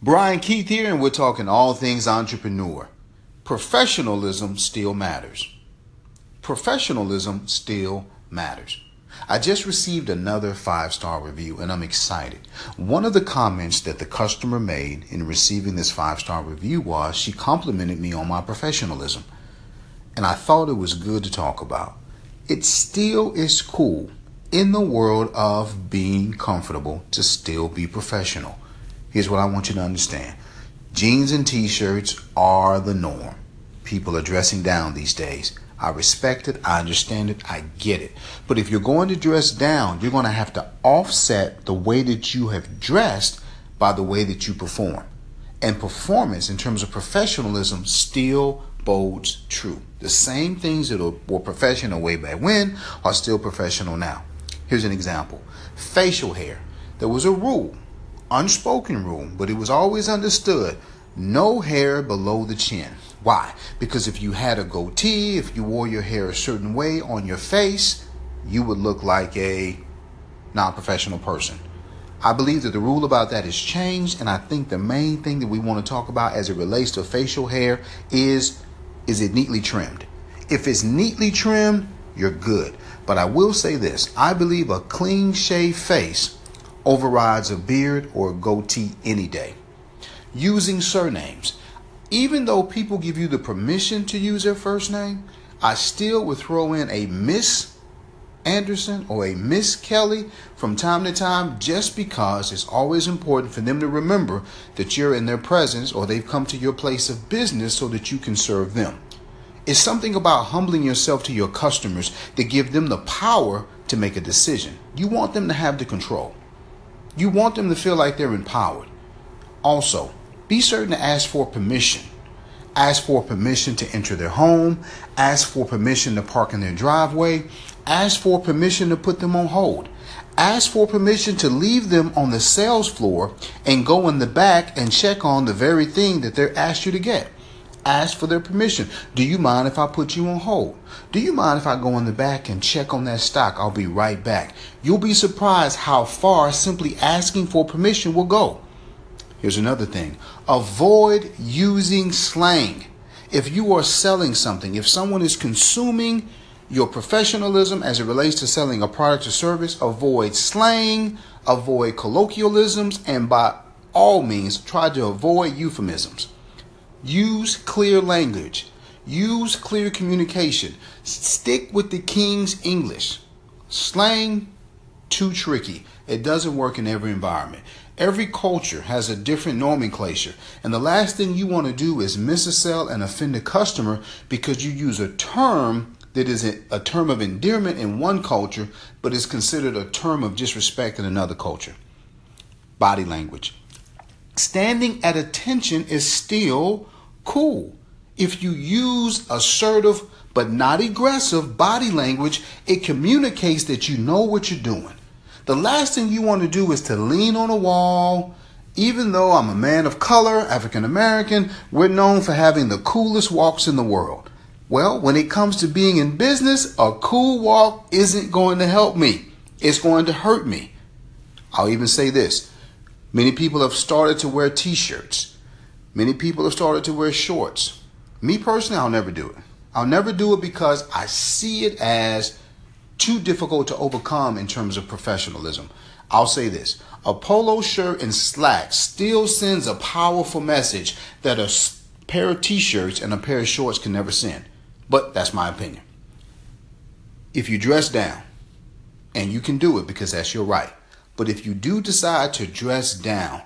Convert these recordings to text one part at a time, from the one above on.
Brian Keith here, and we're talking all things entrepreneur. Professionalism still matters. Professionalism still matters. I just received another five star review and I'm excited. One of the comments that the customer made in receiving this five star review was she complimented me on my professionalism. And I thought it was good to talk about. It still is cool in the world of being comfortable to still be professional. Here's what I want you to understand jeans and t shirts are the norm. People are dressing down these days. I respect it, I understand it, I get it. But if you're going to dress down, you're going to have to offset the way that you have dressed by the way that you perform. And performance, in terms of professionalism, still bodes true. The same things that were professional way back when are still professional now. Here's an example facial hair. There was a rule, unspoken rule, but it was always understood no hair below the chin. Why? Because if you had a goatee, if you wore your hair a certain way on your face, you would look like a non professional person. I believe that the rule about that has changed, and I think the main thing that we want to talk about as it relates to facial hair is is it neatly trimmed? If it's neatly trimmed, you're good. But I will say this I believe a clean shaved face overrides a beard or a goatee any day. Using surnames. Even though people give you the permission to use their first name, I still would throw in a Miss Anderson or a Miss Kelly from time to time just because it's always important for them to remember that you're in their presence or they've come to your place of business so that you can serve them. It's something about humbling yourself to your customers that give them the power to make a decision. You want them to have the control. You want them to feel like they're empowered. Also, be certain to ask for permission. Ask for permission to enter their home. Ask for permission to park in their driveway. Ask for permission to put them on hold. Ask for permission to leave them on the sales floor and go in the back and check on the very thing that they're asked you to get ask for their permission. Do you mind if I put you on hold? Do you mind if I go in the back and check on that stock? I'll be right back. You'll be surprised how far simply asking for permission will go. Here's another thing avoid using slang. If you are selling something, if someone is consuming your professionalism as it relates to selling a product or service, avoid slang, avoid colloquialisms, and by all means, try to avoid euphemisms. Use clear language. Use clear communication. Stick with the King's English. Slang, too tricky. It doesn't work in every environment. Every culture has a different nomenclature, and the last thing you want to do is miss a sale and offend a customer because you use a term that is a term of endearment in one culture, but is considered a term of disrespect in another culture. Body language. Standing at attention is still cool. If you use assertive but not aggressive body language, it communicates that you know what you're doing. The last thing you want to do is to lean on a wall. Even though I'm a man of color, African American, we're known for having the coolest walks in the world. Well, when it comes to being in business, a cool walk isn't going to help me. It's going to hurt me. I'll even say this Many people have started to wear t shirts. Many people have started to wear shorts. Me personally, I'll never do it. I'll never do it because I see it as too difficult to overcome in terms of professionalism. I'll say this a polo shirt and slacks still sends a powerful message that a pair of t shirts and a pair of shorts can never send. But that's my opinion. If you dress down, and you can do it because that's your right, but if you do decide to dress down,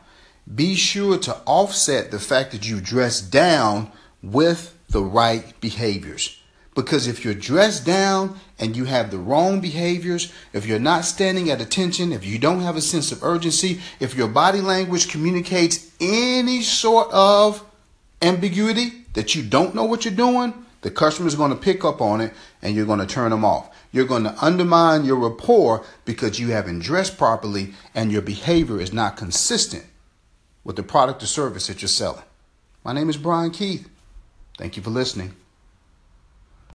be sure to offset the fact that you dress down with the right behaviors. Because if you're dressed down and you have the wrong behaviors, if you're not standing at attention, if you don't have a sense of urgency, if your body language communicates any sort of ambiguity that you don't know what you're doing, the customer is going to pick up on it and you're going to turn them off. You're going to undermine your rapport because you haven't dressed properly and your behavior is not consistent with the product or service that you're selling. My name is Brian Keith. Thank you for listening.